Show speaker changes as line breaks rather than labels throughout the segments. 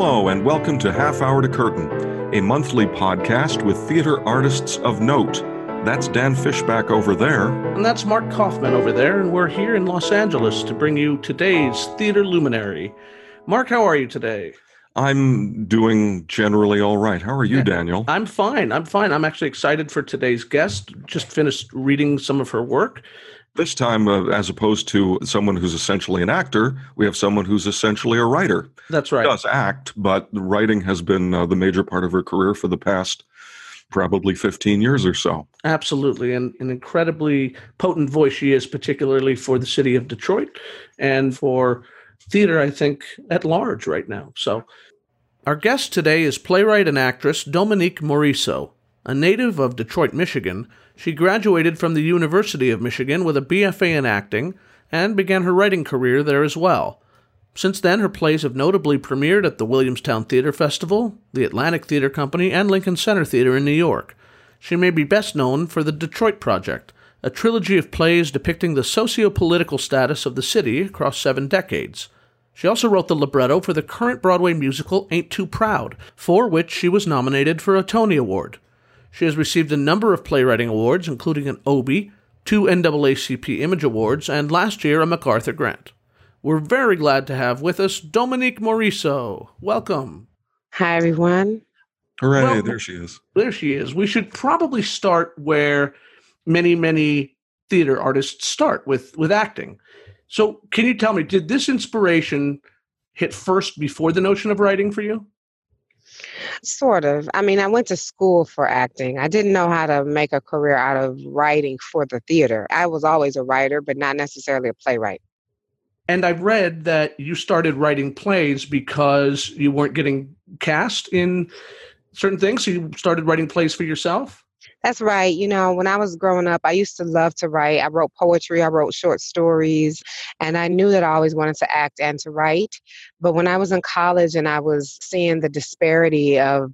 Hello, and welcome to Half Hour to Curtain, a monthly podcast with theater artists of note. That's Dan Fishback over there.
And that's Mark Kaufman over there, and we're here in Los Angeles to bring you today's theater luminary. Mark, how are you today?
I'm doing generally all right. How are you, Daniel?
I'm fine. I'm fine. I'm actually excited for today's guest. Just finished reading some of her work.
This time, uh, as opposed to someone who's essentially an actor, we have someone who's essentially a writer.
That's right.
She does act, but writing has been uh, the major part of her career for the past probably 15 years or so.
Absolutely. And an incredibly potent voice she is, particularly for the city of Detroit and for theater, I think, at large right now. So, our guest today is playwright and actress Dominique Morisseau. A native of Detroit, Michigan, she graduated from the University of Michigan with a BFA in acting and began her writing career there as well. Since then, her plays have notably premiered at the Williamstown Theater Festival, the Atlantic Theater Company, and Lincoln Center Theater in New York. She may be best known for the Detroit Project, a trilogy of plays depicting the socio political status of the city across seven decades. She also wrote the libretto for the current Broadway musical Ain't Too Proud, for which she was nominated for a Tony Award. She has received a number of playwriting awards, including an Obie, two NAACP Image Awards, and last year a MacArthur Grant. We're very glad to have with us Dominique Morisseau. Welcome.
Hi, everyone.
Hooray, well, there she is.
There she is. We should probably start where many, many theater artists start with, with acting. So, can you tell me, did this inspiration hit first before the notion of writing for you?
Sort of. I mean, I went to school for acting. I didn't know how to make a career out of writing for the theater. I was always a writer, but not necessarily a playwright.
And I've read that you started writing plays because you weren't getting cast in certain things. So you started writing plays for yourself?
That's right. You know, when I was growing up, I used to love to write. I wrote poetry, I wrote short stories, and I knew that I always wanted to act and to write. But when I was in college and I was seeing the disparity of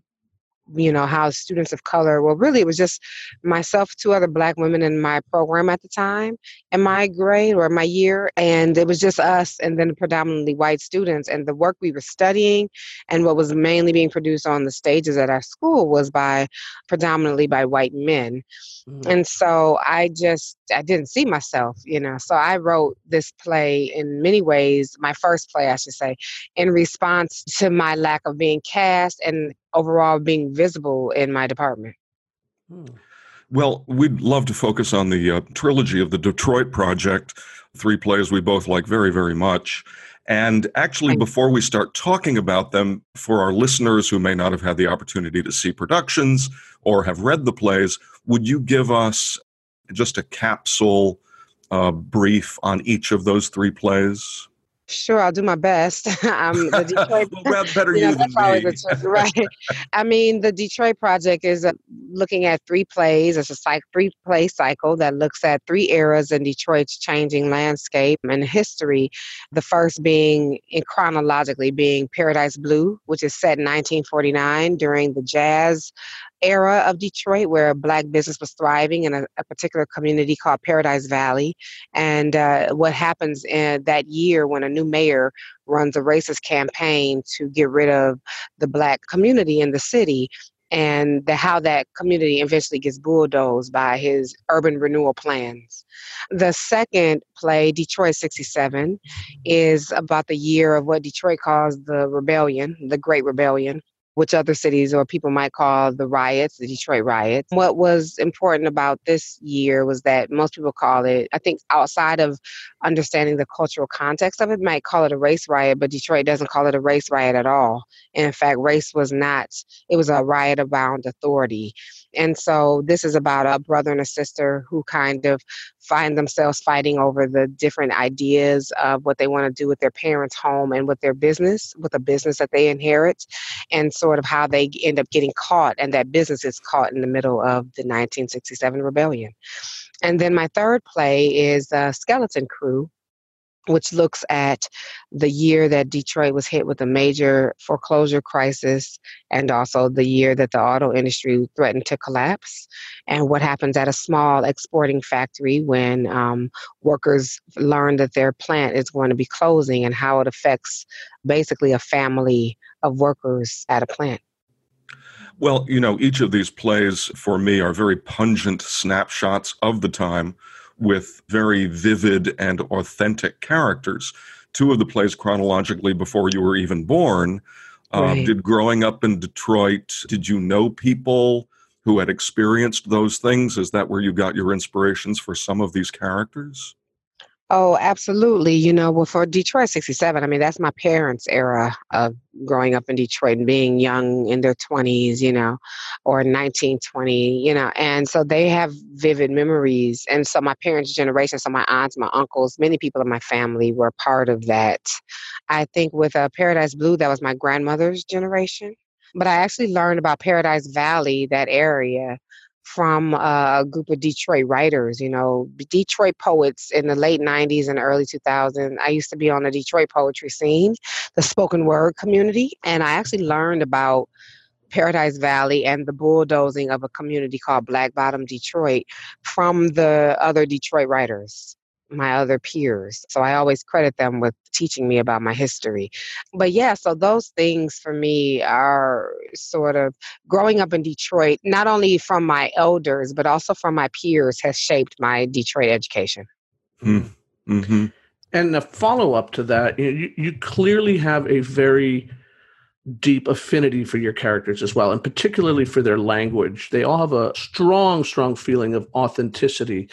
you know how students of color well really it was just myself two other black women in my program at the time in my grade or my year and it was just us and then predominantly white students and the work we were studying and what was mainly being produced on the stages at our school was by predominantly by white men mm-hmm. and so i just i didn't see myself you know so i wrote this play in many ways my first play i should say in response to my lack of being cast and overall being visible in my department.
Hmm. Well, we'd love to focus on the uh, trilogy of the Detroit Project, three plays we both like very, very much. And actually, before we start talking about them, for our listeners who may not have had the opportunity to see productions or have read the plays, would you give us just a capsule uh, brief on each of those three plays?
Sure, I'll do my best. um,
the Detroit, well, better you, know, than me.
The, right. I mean, the Detroit Project is uh, looking at three plays. It's a cy- three play cycle that looks at three eras in Detroit's changing landscape and history. The first being, in chronologically, being Paradise Blue, which is set in 1949 during the jazz era of Detroit where a black business was thriving in a, a particular community called Paradise Valley. And uh, what happens in that year when a new mayor runs a racist campaign to get rid of the black community in the city and the, how that community eventually gets bulldozed by his urban renewal plans. The second play, Detroit 67, is about the year of what Detroit calls the rebellion, the Great Rebellion which other cities or people might call the riots, the Detroit riots. What was important about this year was that most people call it, I think outside of understanding the cultural context of it, might call it a race riot, but Detroit doesn't call it a race riot at all. And in fact, race was not, it was a riot around authority. And so this is about a brother and a sister who kind of find themselves fighting over the different ideas of what they want to do with their parents' home and with their business, with a business that they inherit, and sort of how they end up getting caught, and that business is caught in the middle of the 1967 rebellion. And then my third play is uh, Skeleton Crew, which looks at the year that Detroit was hit with a major foreclosure crisis and also the year that the auto industry threatened to collapse, and what happens at a small exporting factory when um, workers learn that their plant is going to be closing and how it affects basically a family of workers at a plant.
Well, you know, each of these plays for me are very pungent snapshots of the time with very vivid and authentic characters. Two of the plays chronologically before you were even born. Um, right. did growing up in Detroit, did you know people who had experienced those things? Is that where you got your inspirations for some of these characters?
Oh, absolutely. You know, well, for Detroit 67, I mean, that's my parents' era of growing up in Detroit and being young in their 20s, you know, or 1920, you know, and so they have vivid memories. And so my parents' generation, so my aunts, my uncles, many people in my family were part of that. I think with uh, Paradise Blue, that was my grandmother's generation. But I actually learned about Paradise Valley, that area, from a group of Detroit writers, you know, Detroit poets in the late 90s and early 2000s. I used to be on the Detroit poetry scene, the spoken word community, and I actually learned about Paradise Valley and the bulldozing of a community called Black Bottom Detroit from the other Detroit writers my other peers. So I always credit them with teaching me about my history. But yeah, so those things for me are sort of growing up in Detroit, not only from my elders, but also from my peers, has shaped my Detroit education.
Hmm. Mm-hmm.
And a follow up to that, you, you clearly have a very deep affinity for your characters as well, and particularly for their language. They all have a strong, strong feeling of authenticity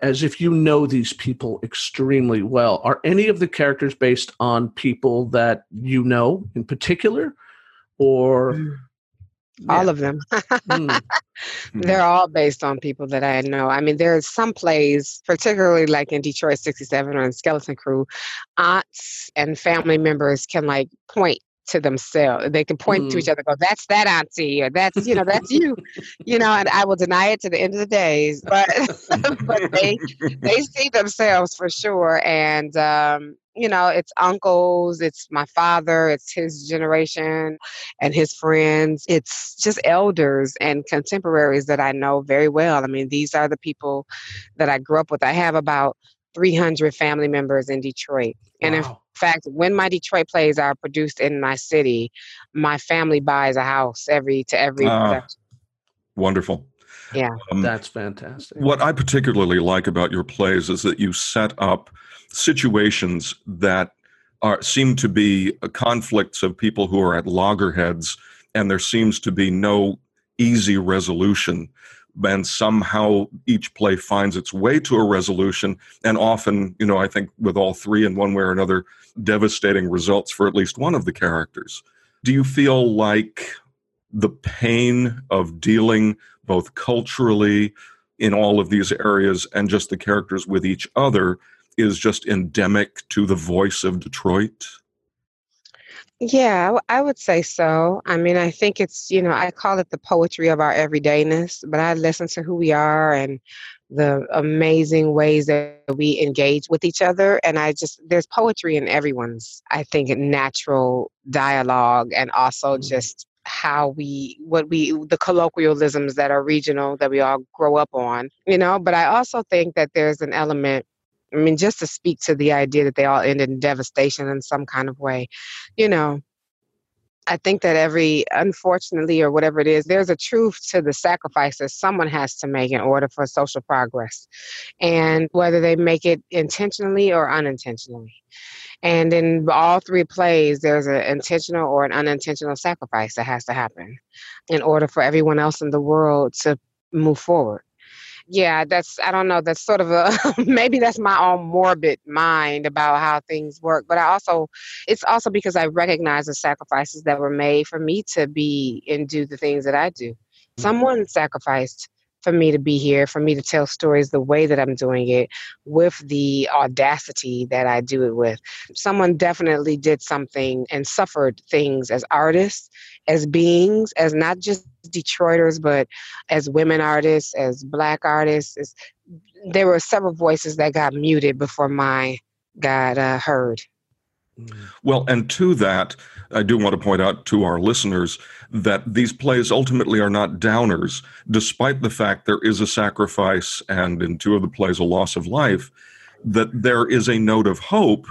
as if you know these people extremely well. Are any of the characters based on people that you know in particular, or
mm. all of them? mm. They're all based on people that I know. I mean, there are some plays, particularly like in Detroit 67 or in Skeleton Crew, aunts and family members can like point to themselves. They can point mm. to each mm. other, go, "That's that auntie," or "That's you know, that's you," you know. And I will deny it to the end of the days, but but they they see themselves for sure. And um, you know, it's uncles, it's my father, it's his generation, and his friends. It's just elders and contemporaries that I know very well. I mean, these are the people that I grew up with. I have about 300 family members in Detroit, and wow. in fact, when my Detroit plays are produced in my city, my family buys a house every to every uh, production.
Wonderful.
Yeah.
Um, That's fantastic.
What I particularly like about your plays is that you set up situations that are seem to be conflicts of people who are at loggerheads and there seems to be no easy resolution and somehow each play finds its way to a resolution. And often you know i think with all three in one way or another devastating results for at least one of the characters. Do you feel like the pain of dealing both culturally in all of these areas and just the characters with each other is just endemic to the voice of detroit
yeah, I would say so. I mean, I think it's, you know, I call it the poetry of our everydayness, but I listen to who we are and the amazing ways that we engage with each other. And I just, there's poetry in everyone's, I think, natural dialogue and also mm-hmm. just how we what we the colloquialisms that are regional that we all grow up on you know but i also think that there's an element I mean, just to speak to the idea that they all ended in devastation in some kind of way, you know, I think that every, unfortunately, or whatever it is, there's a truth to the sacrifices someone has to make in order for social progress. And whether they make it intentionally or unintentionally. And in all three plays, there's an intentional or an unintentional sacrifice that has to happen in order for everyone else in the world to move forward yeah, that's I don't know. That's sort of a maybe that's my own morbid mind about how things work. But I also it's also because I recognize the sacrifices that were made for me to be and do the things that I do. Mm-hmm. Someone sacrificed for me to be here, for me to tell stories the way that I'm doing it, with the audacity that I do it with. Someone definitely did something and suffered things as artists, as beings, as not just Detroiters, but as women artists, as black artists. As, there were several voices that got muted before my got uh, heard.
Well, and to that, I do want to point out to our listeners that these plays ultimately are not downers, despite the fact there is a sacrifice and in two of the plays, a loss of life, that there is a note of hope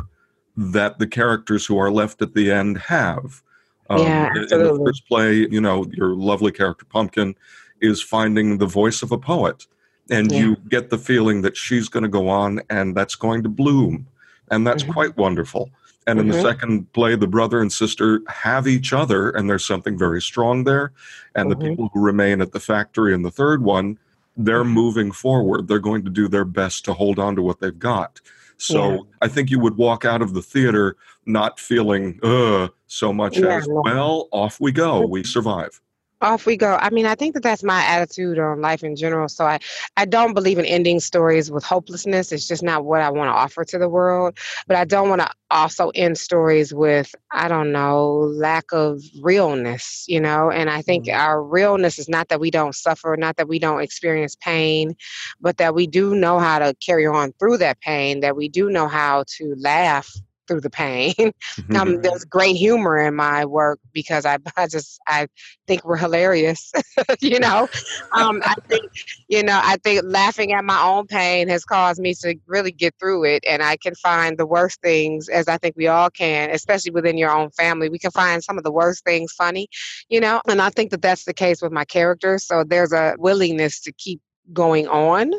that the characters who are left at the end have.
Um, yeah,
in, in the first play, you know, your lovely character Pumpkin is finding the voice of a poet, and yeah. you get the feeling that she's going to go on and that's going to bloom, and that's mm-hmm. quite wonderful. And in mm-hmm. the second play, the brother and sister have each other, and there's something very strong there. And mm-hmm. the people who remain at the factory in the third one, they're mm-hmm. moving forward. They're going to do their best to hold on to what they've got. So yeah. I think you would walk out of the theater not feeling uh so much yeah, as well, off we go. We survive
off we go. I mean, I think that that's my attitude on life in general. So I, I don't believe in ending stories with hopelessness. It's just not what I want to offer to the world. But I don't want to also end stories with, I don't know, lack of realness, you know? And I think mm-hmm. our realness is not that we don't suffer, not that we don't experience pain, but that we do know how to carry on through that pain, that we do know how to laugh through the pain. um, there's great humor in my work because I, I just I think we're hilarious. you know, um, I think you know I think laughing at my own pain has caused me to really get through it, and I can find the worst things as I think we all can, especially within your own family. We can find some of the worst things funny, you know, and I think that that's the case with my characters. So there's a willingness to keep going on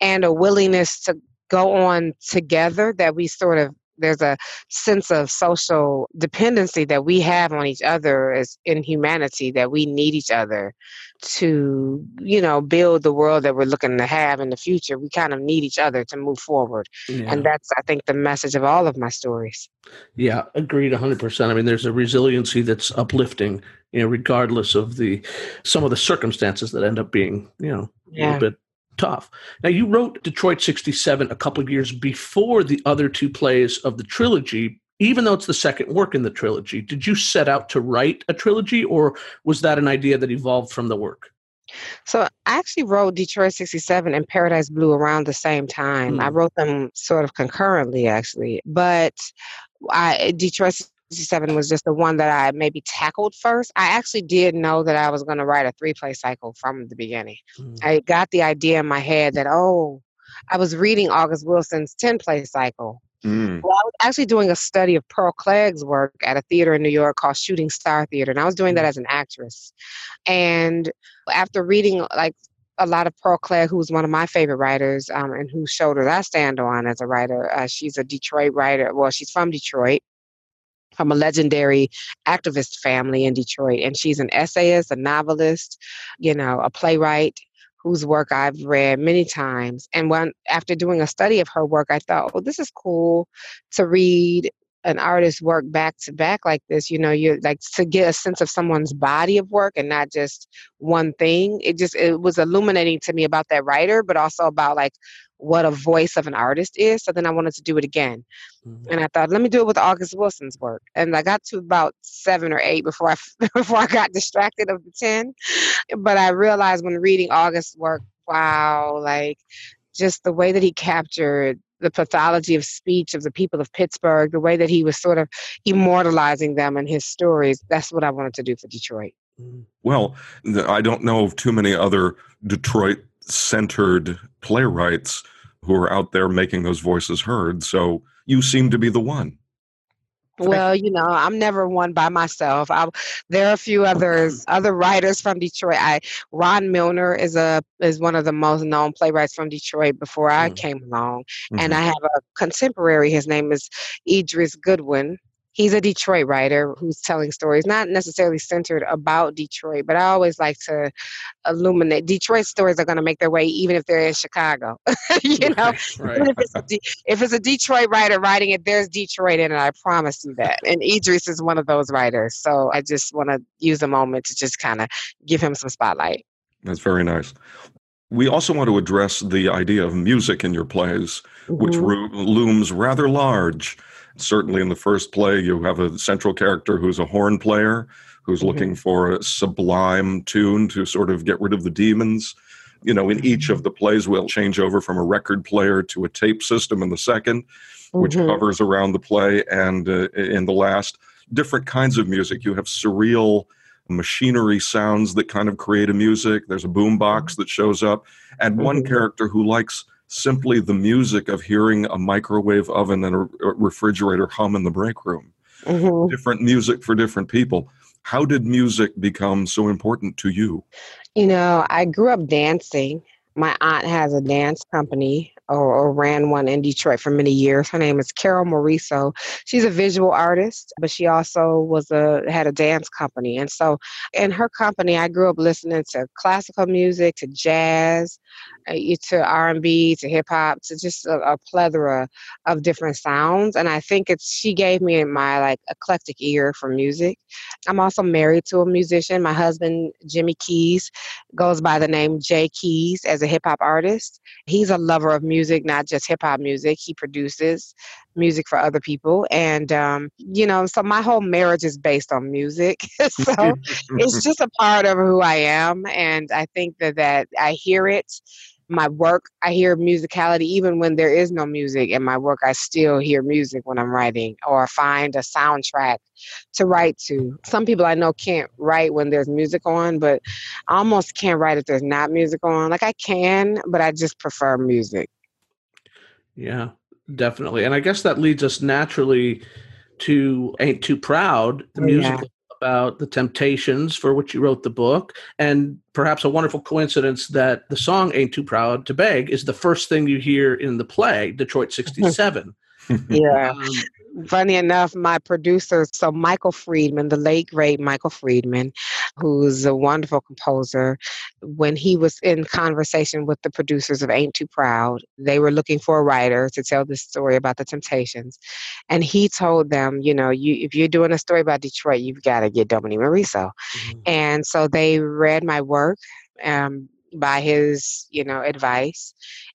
and a willingness to go on together that we sort of there's a sense of social dependency that we have on each other as in humanity that we need each other to you know build the world that we're looking to have in the future we kind of need each other to move forward yeah. and that's i think the message of all of my stories
yeah agreed 100% i mean there's a resiliency that's uplifting you know regardless of the some of the circumstances that end up being you know yeah. a little bit tough. Now, you wrote Detroit 67 a couple of years before the other two plays of the trilogy, even though it's the second work in the trilogy. Did you set out to write a trilogy, or was that an idea that evolved from the work?
So I actually wrote Detroit 67 and Paradise Blue around the same time. Mm. I wrote them sort of concurrently, actually. But I, Detroit 67 was just the one that I maybe tackled first. I actually did know that I was going to write a three play cycle from the beginning. Mm. I got the idea in my head that, oh, I was reading August Wilson's 10 play cycle. Mm. Well, I was actually doing a study of Pearl Cleage's work at a theater in New York called Shooting Star Theater, and I was doing that mm. as an actress. And after reading like a lot of Pearl Cleage, who's one of my favorite writers, um, and whose shoulders I stand on as a writer. Uh, she's a Detroit writer. Well, she's from Detroit from a legendary activist family in Detroit. And she's an essayist, a novelist, you know, a playwright whose work I've read many times. And when after doing a study of her work, I thought, oh, this is cool to read an artist work back to back like this you know you like to get a sense of someone's body of work and not just one thing it just it was illuminating to me about that writer but also about like what a voice of an artist is. So then I wanted to do it again. Mm-hmm. And I thought, let me do it with August Wilson's work. And I got to about seven or eight before I before I got distracted of the ten. But I realized when reading August's work, wow, like just the way that he captured the pathology of speech of the people of Pittsburgh, the way that he was sort of immortalizing them in his stories. That's what I wanted to do for Detroit.
Mm-hmm. Well, I don't know of too many other Detroit centered playwrights who are out there making those voices heard. So you seem to be the one.
Well, you know, I'm never one by myself. I, there are a few others, other writers from Detroit. I Ron Milner is a is one of the most known playwrights from Detroit before I mm. came along, mm-hmm. and I have a contemporary. His name is Idris Goodwin, he's a Detroit writer who's telling stories, not necessarily centered about Detroit, but I always like to illuminate Detroit stories are going to make their way even if they're in Chicago. you know, right, right. If, it's De- if, it's a Detroit writer writing it, there's Detroit in it. I promise you that. And Idris is one of those writers. So I just want to use a moment to just kind of give him some spotlight.
That's very nice. We also want to address the idea of music in your plays, mm-hmm. which ro- looms rather large certainly in the first play, you have a central character who's a horn player who's mm-hmm. looking for a sublime tune to sort of get rid of the demons. you know, in each of the plays, we'll change over from a record player to a tape system in the 2nd which mm-hmm. hovers around the play, and uh, in the last, different kinds of music. You have surreal machinery sounds that kind of create a music. There's a boom box mm-hmm. that shows up, and mm-hmm. one character who likes simply the music of hearing a microwave oven and a refrigerator hum in the break room. Mm-hmm. Different music for different people. How did music become so important to you?
You know, I grew up dancing. My aunt has a dance company or, or, ran one in Detroit for many years. Her name is Carol Morisseau. She's a visual artist, but she also was a had a dance company. And so in her company, I grew up listening to classical music, to jazz, uh, to R&B, to hip hop, to just a, a, plethora of different sounds. And I think it's she gave me my like eclectic ear for music. I'm also married to a musician. My husband, Jimmy Keys, goes by the name Jay Keys as a hip hop artist. He's a lover of music, not just hip hop music. He produces music for other people. And, um, you know, so my whole marriage is based on music. so it's just a part of who I am. And I think that, that I hear it my work i hear musicality even when there is no music in my work i still hear music when i'm writing or find a soundtrack to write to some people i know can't write when there's music on but i almost can't write if there's not music on like i can but i just prefer music
yeah definitely. And I guess that leads us naturally to Ain't Too Proud, the musical yeah. about the temptations for which you wrote the book. And perhaps a wonderful coincidence that the song Ain't Too Proud to Beg is the first thing you hear in the play, Detroit 67.
yeah. Um, funny enough, my producer, so Michael Friedman, the late great Michael Friedman, who's a wonderful composer, when he was in conversation with the producers of Ain't Too Proud, they were looking for a writer to tell this story about the Temptations. And he told them, you know, you if you're doing a story about Detroit, you've got to get Dominique Morisseau. Mm-hmm. And so they read my work. Um, by his, you know, advice.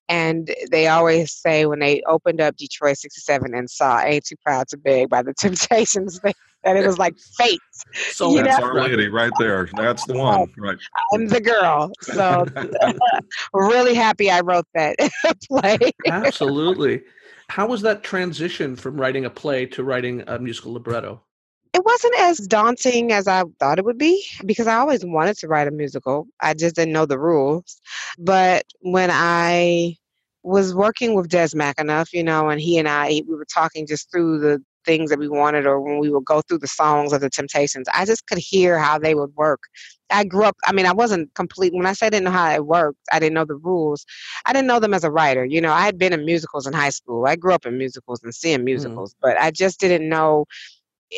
And they always say when they opened up Detroit 67 and saw Ain't Too Proud to Beg by the Temptations, that it was like fate.
So that's know? Our Lady right there. That's the one. Right.
I'm the girl. So really happy I wrote that play.
Absolutely. How was that transition from writing a play to writing a musical libretto?
It wasn't as daunting as I thought it would be because I always wanted to write a musical. I just didn't know the rules. But when I was working with Des McAnuff, you know, and he and I, we were talking just through the things that we wanted or when we would go through the songs of the Temptations, I just could hear how they would work. I grew up, I mean, I wasn't complete. When I said I didn't know how it worked, I didn't know the rules. I didn't know them as a writer. You know, I had been in musicals in high school. I grew up in musicals and seeing mm. musicals, mm. but I just didn't know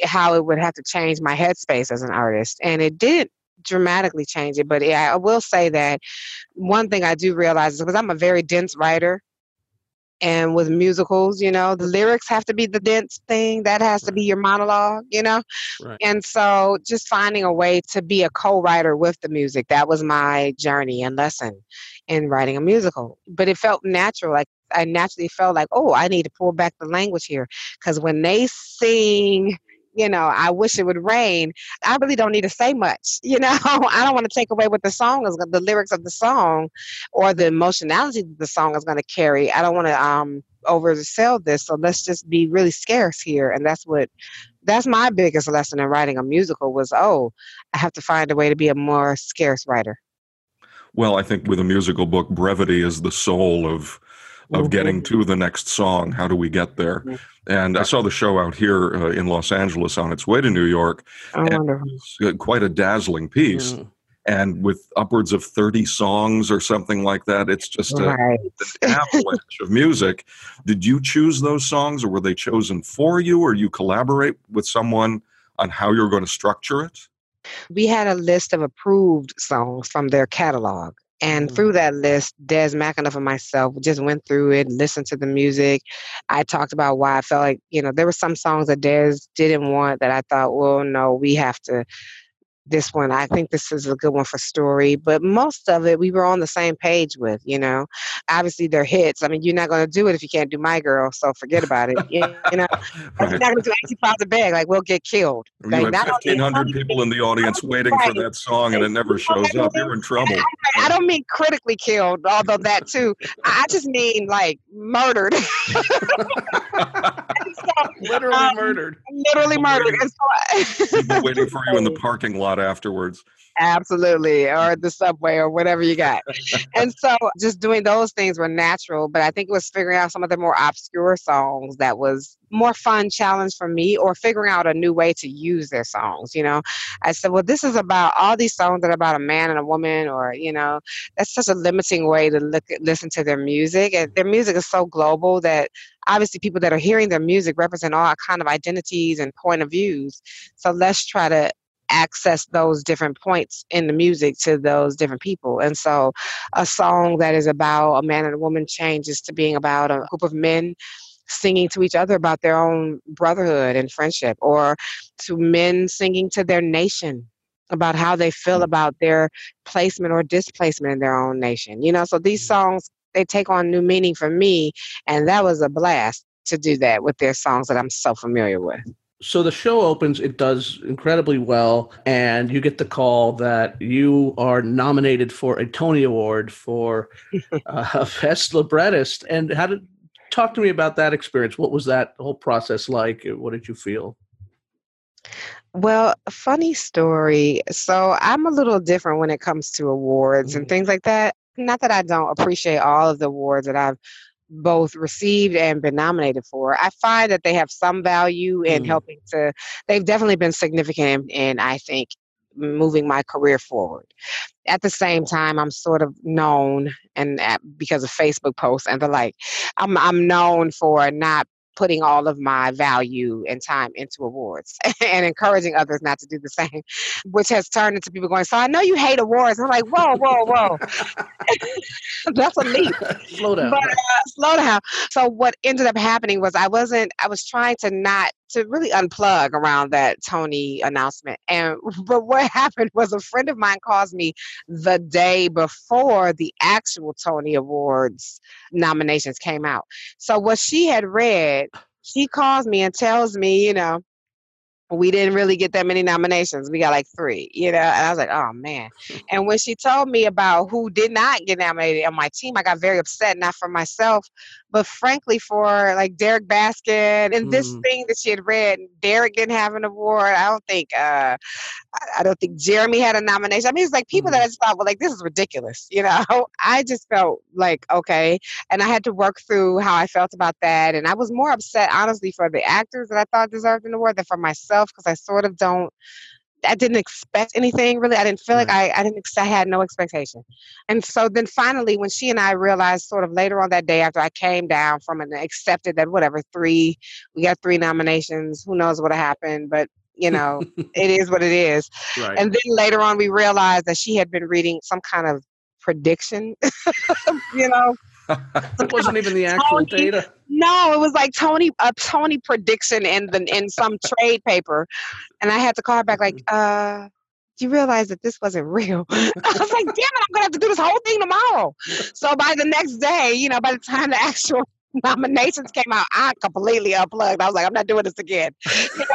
how it would have to change my headspace as an artist. And it did dramatically change it. But yeah, I will say that one thing I do realize is because I'm a very dense writer. And with musicals, you know, the lyrics have to be the dense thing. That has to be your monologue, you know? Right. And so just finding a way to be a co writer with the music, that was my journey and lesson in writing a musical. But it felt natural. Like I naturally felt like, oh, I need to pull back the language here. Because when they sing, you know, I wish it would rain. I really don't need to say much. You know, I don't want to take away what the song is, the lyrics of the song, or the emotionality that the song is going to carry. I don't want to um oversell this. So let's just be really scarce here, and that's what. That's my biggest lesson in writing a musical was oh, I have to find a way to be a more scarce writer.
Well, I think with a musical book, brevity is the soul of of mm-hmm. getting to the next song. How do we get there? Mm-hmm. And I saw the show out here uh, in Los Angeles on its way to New York.
Oh, wonderful.
Uh, quite a dazzling piece. Mm. And with upwards of 30 songs or something like that, it's just a, right. an avalanche of music. Did you choose those songs or were they chosen for you or you collaborate with someone on how you're going to structure it?
We had a list of approved songs from their catalog. And mm-hmm. through that list, Des McAnuff and myself just went through it, listened to the music. I talked about why I felt like, you know, there were some songs that Des didn't want that I thought, well, no, we have to this one. I think this is a good one for story, but most of it we were on the same page with, you know. Obviously they're hits. I mean, you're not going to do it if you can't do My Girl, so forget about it. you, know, right. you're not going to do Ain't Too Proud to Beg, like we'll get killed.
Like, you have 1,500 people in the audience waiting right. for that song and it never shows up. You're in trouble.
I don't mean critically killed, although that too. I just mean like murdered. so,
literally um, murdered.
Literally murdered.
Waiting, people waiting for you in the parking lot afterwards.
Absolutely, or the subway or whatever you got. and so just doing those things were natural, but I think it was figuring out some of the more obscure songs that was more fun challenge for me or figuring out a new way to use their songs, you know. I said, well, this is about all these songs that are about a man and a woman or, you know, that's such a limiting way to look listen to their music and their music is so global that obviously people that are hearing their music represent all kind of identities and point of views. So let's try to access those different points in the music to those different people. And so a song that is about a man and a woman changes to being about a group of men singing to each other about their own brotherhood and friendship, or to men singing to their nation about how they feel mm. about their placement or displacement in their own nation. You know, so these mm. songs they take on new meaning for me, and that was a blast to do that with their songs that I'm so familiar with.
So the show opens, it does incredibly well, and you get the call that you are nominated for a Tony Award for uh, Best Librettist. And how did talk to me about that experience? What was that whole process like? What did you feel?
Well, funny story. So I'm a little different when it comes to awards mm-hmm. and things like that. Not that I don't appreciate all of the awards that I've both received and been nominated for. I find that they have some value in mm. helping to, they've definitely been significant in, I think, moving my career forward. At the same time, I'm sort of known, and at, because of Facebook posts and the like, I'm I'm known for not putting all of my value and time into awards and encouraging others not to do the same, which has turned into people going, So I know you hate awards. I'm like, Whoa, whoa, whoa. That's a leap.
slow down.
But uh, slow down. So what ended up happening was I wasn't, I was trying to not to really unplug around that Tony announcement. And but what happened was a friend of mine calls me the day before the actual Tony Awards nominations came out. So what she had read, she calls me and tells me, you know, we didn't really get that many nominations. We got like three, you know. And I was like, oh man. And when she told me about who did not get nominated on my team, I got very upset, not for myself, but frankly for like Derrick Baskin and this mm. thing that she had read. Derrick didn't have an award. I don't think uh I don't think Jeremy had a nomination. I mean, it's like people mm. that I just thought, well, like this is ridiculous, you know. I just felt like okay, and I had to work through how I felt about that, and I was more upset, honestly, for the actors that I thought deserved an award than for myself because I sort of don't I didn't expect anything really. I didn't feel like I, I didn't, I had no expectation. And so then finally, when she and I realized sort of later on that day after I came down from and accepted that whatever, three, we got three nominations, who knows what happened, but you know, it is what it is. Right. And then later on, we realized that she had been reading some kind of prediction, you know,
it wasn't even the actual Tony, data.
No, it was like Tony a Tony prediction in the in some trade paper, and I had to call her back like, uh. Do you realize that this wasn't real? I was like, damn it, I'm gonna have to do this whole thing tomorrow. So by the next day, you know, by the time the actual nominations came out, I completely unplugged. I was like, I'm not doing this again. You know?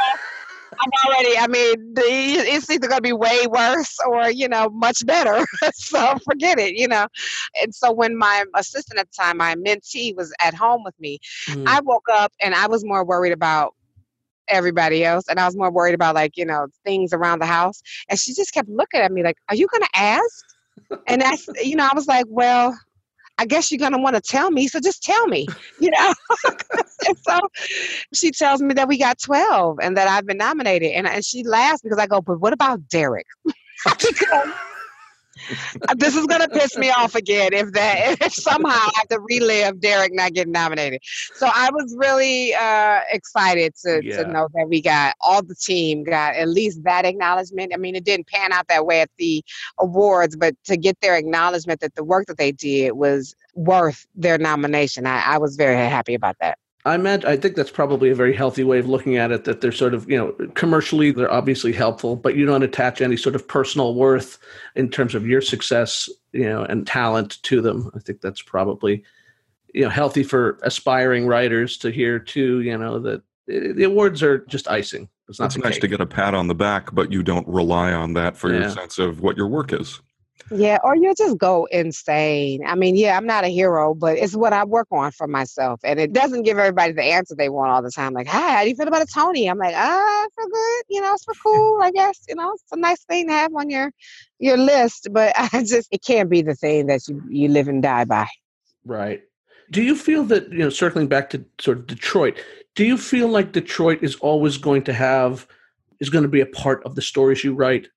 I'm already, I mean, the, it's either going to be way worse or, you know, much better. so forget it, you know. And so when my assistant at the time, my mentee, was at home with me, mm. I woke up and I was more worried about everybody else and I was more worried about like, you know, things around the house. And she just kept looking at me like, Are you gonna ask? And that's you know, I was like, Well, I guess you're going to want to tell me. So just tell me, you know? so she tells me that we got 12 and that I've been nominated. And, and she laughs because I go, but what about Derrick? because this is gonna piss me off again if that if somehow I have to relive Derrick not getting nominated. So I was really uh, excited to yeah. to know that we got all the team got at least that acknowledgement. I mean, it didn't pan out that way at the awards, but to get their acknowledgement that the work that they did was worth their nomination, I, I was very happy about that.
I imagine, I think that's probably a very healthy way of looking at it. That they're sort of, you know, commercially they're obviously helpful, but you don't attach any sort of personal worth in terms of your success, you know, and talent to them. I think that's probably, you know, healthy for aspiring writers to hear too. You know that the awards are just icing.
It's not. It's nice cake. to get a pat on the back, but you don't rely on that for yeah. your sense of what your work is.
Yeah, or you'll just go insane. I mean, yeah, I'm not a hero, but it's what I work on for myself. And it doesn't give everybody the answer they want all the time. Like, hi, how do you feel about a Tony? I'm like, ah, for good. You know, it's for cool, I guess. You know, it's a nice thing to have on your your list. But I just it can't be the thing that you, you live and die by.
Right. Do you feel that, you know, circling back to sort of Detroit, do you feel like Detroit is always going to have is going to be a part of the stories you write?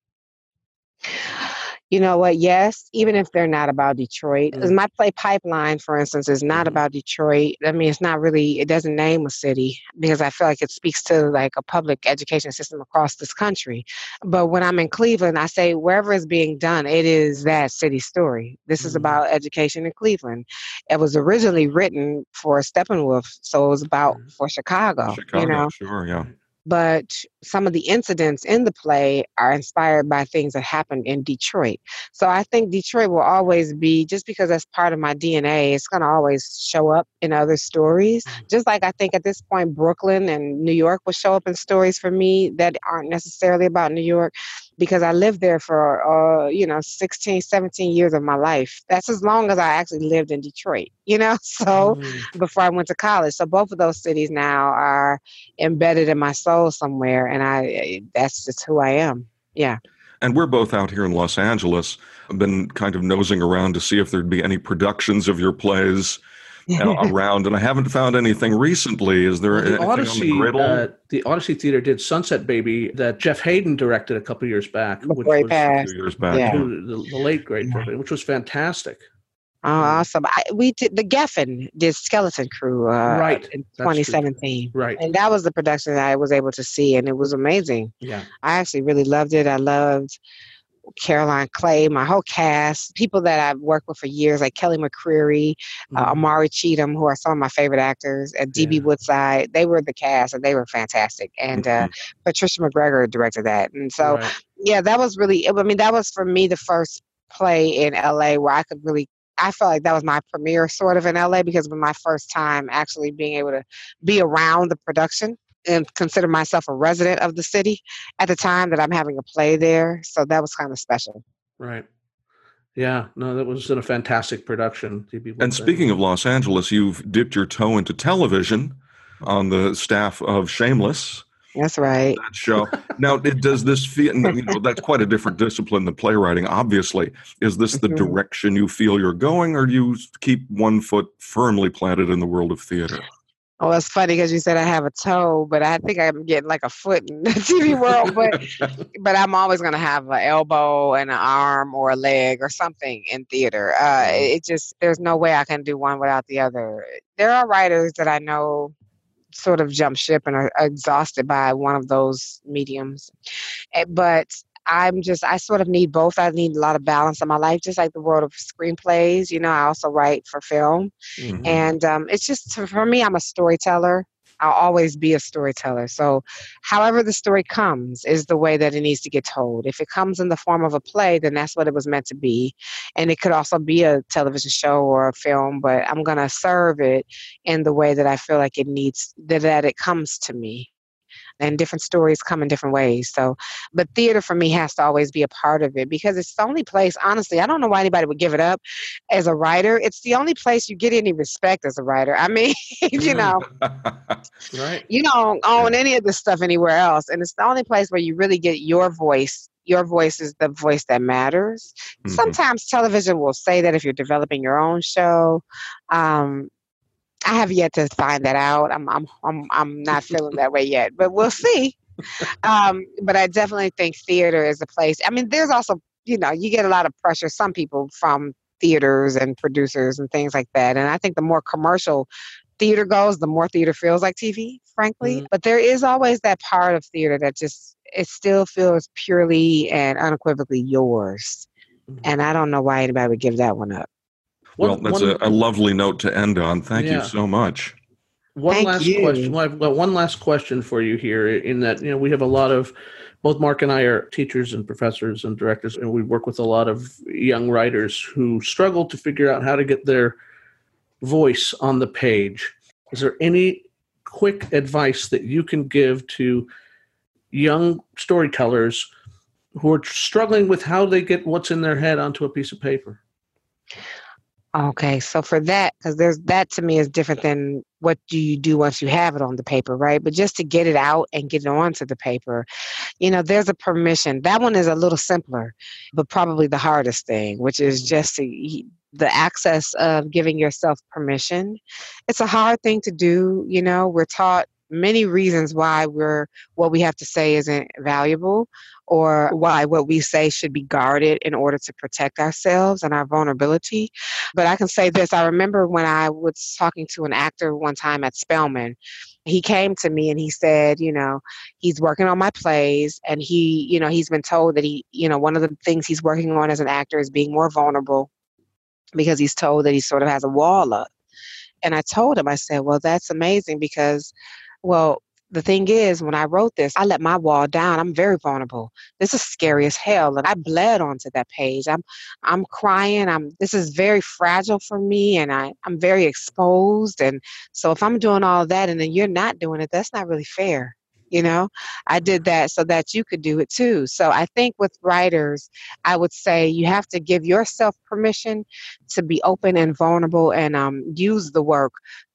You know what? Yes, even if they're not about Detroit, because mm. my play Pipeline, for instance, is not mm. about Detroit. I mean, it's not really. It doesn't name a city because I feel like it speaks to like a public education system across this country. But when I'm in Cleveland, I say wherever it's being done, it is that city story. This mm. is about education in Cleveland. It was originally written for Steppenwolf, so it was about mm. for Chicago.
Chicago,
you know,
sure, yeah
but some of the incidents in the play are inspired by things that happened in Detroit. So I think Detroit will always be, just because that's part of my DNA, it's going to always show up in other stories. Mm-hmm. Just like I think at this point, Brooklyn and New York will show up in stories for me that aren't necessarily about New York because I lived there for, uh, you know, 16, 17 years of my life. That's as long as I actually lived in Detroit, you know, so mm. before I went to college. So both of those cities now are embedded in my soul somewhere. And I, eh, that's just who I am. Yeah.
And we're both out here in Los Angeles. I've been kind of nosing around to see if there'd be any productions of your plays around, and I haven't found anything recently. Is there the Odyssey, on the griddle? Uh,
the Odyssey Theater did Sunset Baby that Jeff Hayden directed a couple years back.
Which was,
two years back.
Yeah. The, the, late great, yeah. which was fantastic.
Oh, awesome! I, we did the Geffen did Skeleton Crew uh,
right
in 2017,
right,
and that was the production that I was able to see, and it was amazing.
Yeah, I
actually really loved it. I loved Caroline Clay, my whole cast, people that I've worked with for years, like Kelly McCreary, uh, mm-hmm. uh, Amari Cheatham, who are some of my favorite actors, and DB yeah. Woodside. They were the cast, and they were fantastic. And uh, mm-hmm. uh, Patricia McGregor directed that, and so right. yeah, that was really. I mean, that was for me the first play in LA where I could really I felt like that was my premiere sort of in LA because it was my first time actually being able to be around the production and consider myself a resident of the city at the time that I'm having a play there. So that was kind of special.
Right. Yeah, no, that was in a fantastic production.
And speaking of Los Angeles, you've dipped your toe into television on the staff of Shameless.
That's right.
That show. now, it, does this feel? You know, that's quite a different discipline than playwriting. Obviously, is this the mm-hmm. direction you feel you're going, or do you keep one foot firmly planted in the world of theater?
Oh, it's funny because you said I have a toe, but I think I'm getting like a foot in the TV world. But but I'm always gonna have an elbow and an arm or a leg or something in theater. Uh, it just there's no way I can do one without the other. There are writers that I know sort of jump ship and are exhausted by one of those mediums, eh, but I'm just, I sort of need both. I need a lot of balance in my life, just like the world of screenplays. You know, I also write for film. Mm-hmm. And um, it's just, for me, I'm a storyteller. I'll always be a storyteller. So, however the story comes is the way that it needs to get told. If it comes in the form of a play, then that's what it was meant to be. And it could also be a television show or a film, but I'm going to serve it in the way that I feel like it needs, that, that it comes to me and different stories come in different ways. So, but theater for me has to always be a part of it because it's the only place, honestly, I don't know why anybody would give it up as a writer. It's the only place you get any respect as a writer. I mean, you know,
right.
you don't own any of this stuff anywhere else. And it's the only place where you really get your voice your voice is the voice that matters. Mm-hmm. Sometimes television will say that if you're developing your own show. Um, I have yet to find that out. I'm I'm I'm I'm not feeling that way yet, but we'll see. Um, but I definitely think theater is a place. I mean, there's also you know you get a lot of pressure. Some people from theaters and producers and things like that, and I think the more commercial theater goes, the more theater feels like TV, frankly. Mm-hmm. But there is always that part of theater that just it still feels purely and unequivocally yours. Mm-hmm. And I don't know why anybody would give that one up.
Well, that's one, a, a, lovely note to end on. Thank yeah. you so much.
One
Thank
last
you.
question. Well, I've got one last question for you here. In that, you know, we have a lot of both Mark and I are teachers and professors and directors, and we work with a lot of young writers who struggle to figure out how to get their voice on the page. Is there any quick advice that you can give to young storytellers who are struggling with how they get what's in their head onto a piece of paper?
Okay, so for that, because there's that to me is different than what do you do once you have it on the paper, right? But just to get it out and get it onto the paper, you know, there's a permission. That one is a little simpler, but probably the hardest thing, which is mm-hmm. just to, the access of giving yourself permission. It's a hard thing to do, you know. We're taught many reasons why we're what we have to say isn't valuable or why what we say should be guarded in order to protect ourselves and our vulnerability. But I can say this I remember when I was talking to an actor one time at Spelman, he came to me and he said, you know, he's working on my plays and he, you know, he's been told that he, you know, one of the things he's working on as an actor is being more vulnerable because he's told that he sort of has a wall up. And I told him, I said, well, that's amazing because, well, the thing is, when I wrote this, I let my wall down. I'm very vulnerable. This is scary as hell, and I bled onto that page. I'm, I'm crying. I'm. This is very fragile for me, and I, I'm very exposed. And so, if I'm doing all that, and then you're not doing it, that's not really fair you know? I did that so that you could do it too. So i think with writers i would say you have to give yourself permission to be open and vulnerable and um, use the work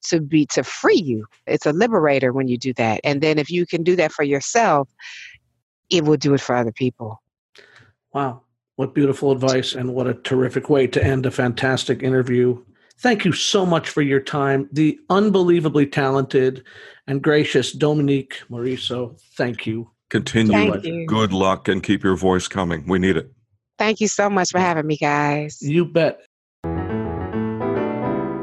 to be to free you. It's a liberator when you do that. And then if you can do that for yourself it will do it for other people.
Wow. What beautiful advice and what a terrific way to end a fantastic interview Thank you so much for your time. The unbelievably talented and gracious Dominique Morisseau, thank you.
Continue.
Thank you.
Good luck and keep your voice coming. We need it.
Thank you so much for having me, guys.
You bet.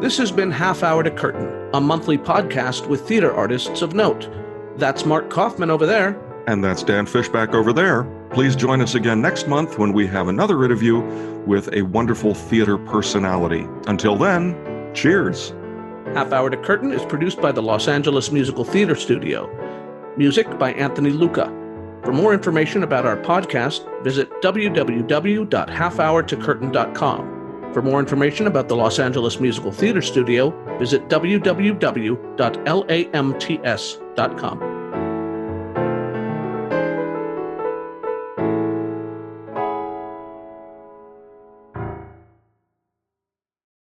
This has been Half Hour to Curtain, a monthly podcast with theater artists of note. That's Mark Kaufman over there.
And that's Dan Fishback over there. Please join us again next month when we have another interview with a wonderful theater personality. Until then, cheers.
Half Hour to Curtain is produced by the Los Angeles Musical Theater Studio. Music by Anthony Luca. For more information about our podcast, visit www.halfhourtocurtain.com. For more information about the Los Angeles Musical Theater Studio, visit www.lamts.com.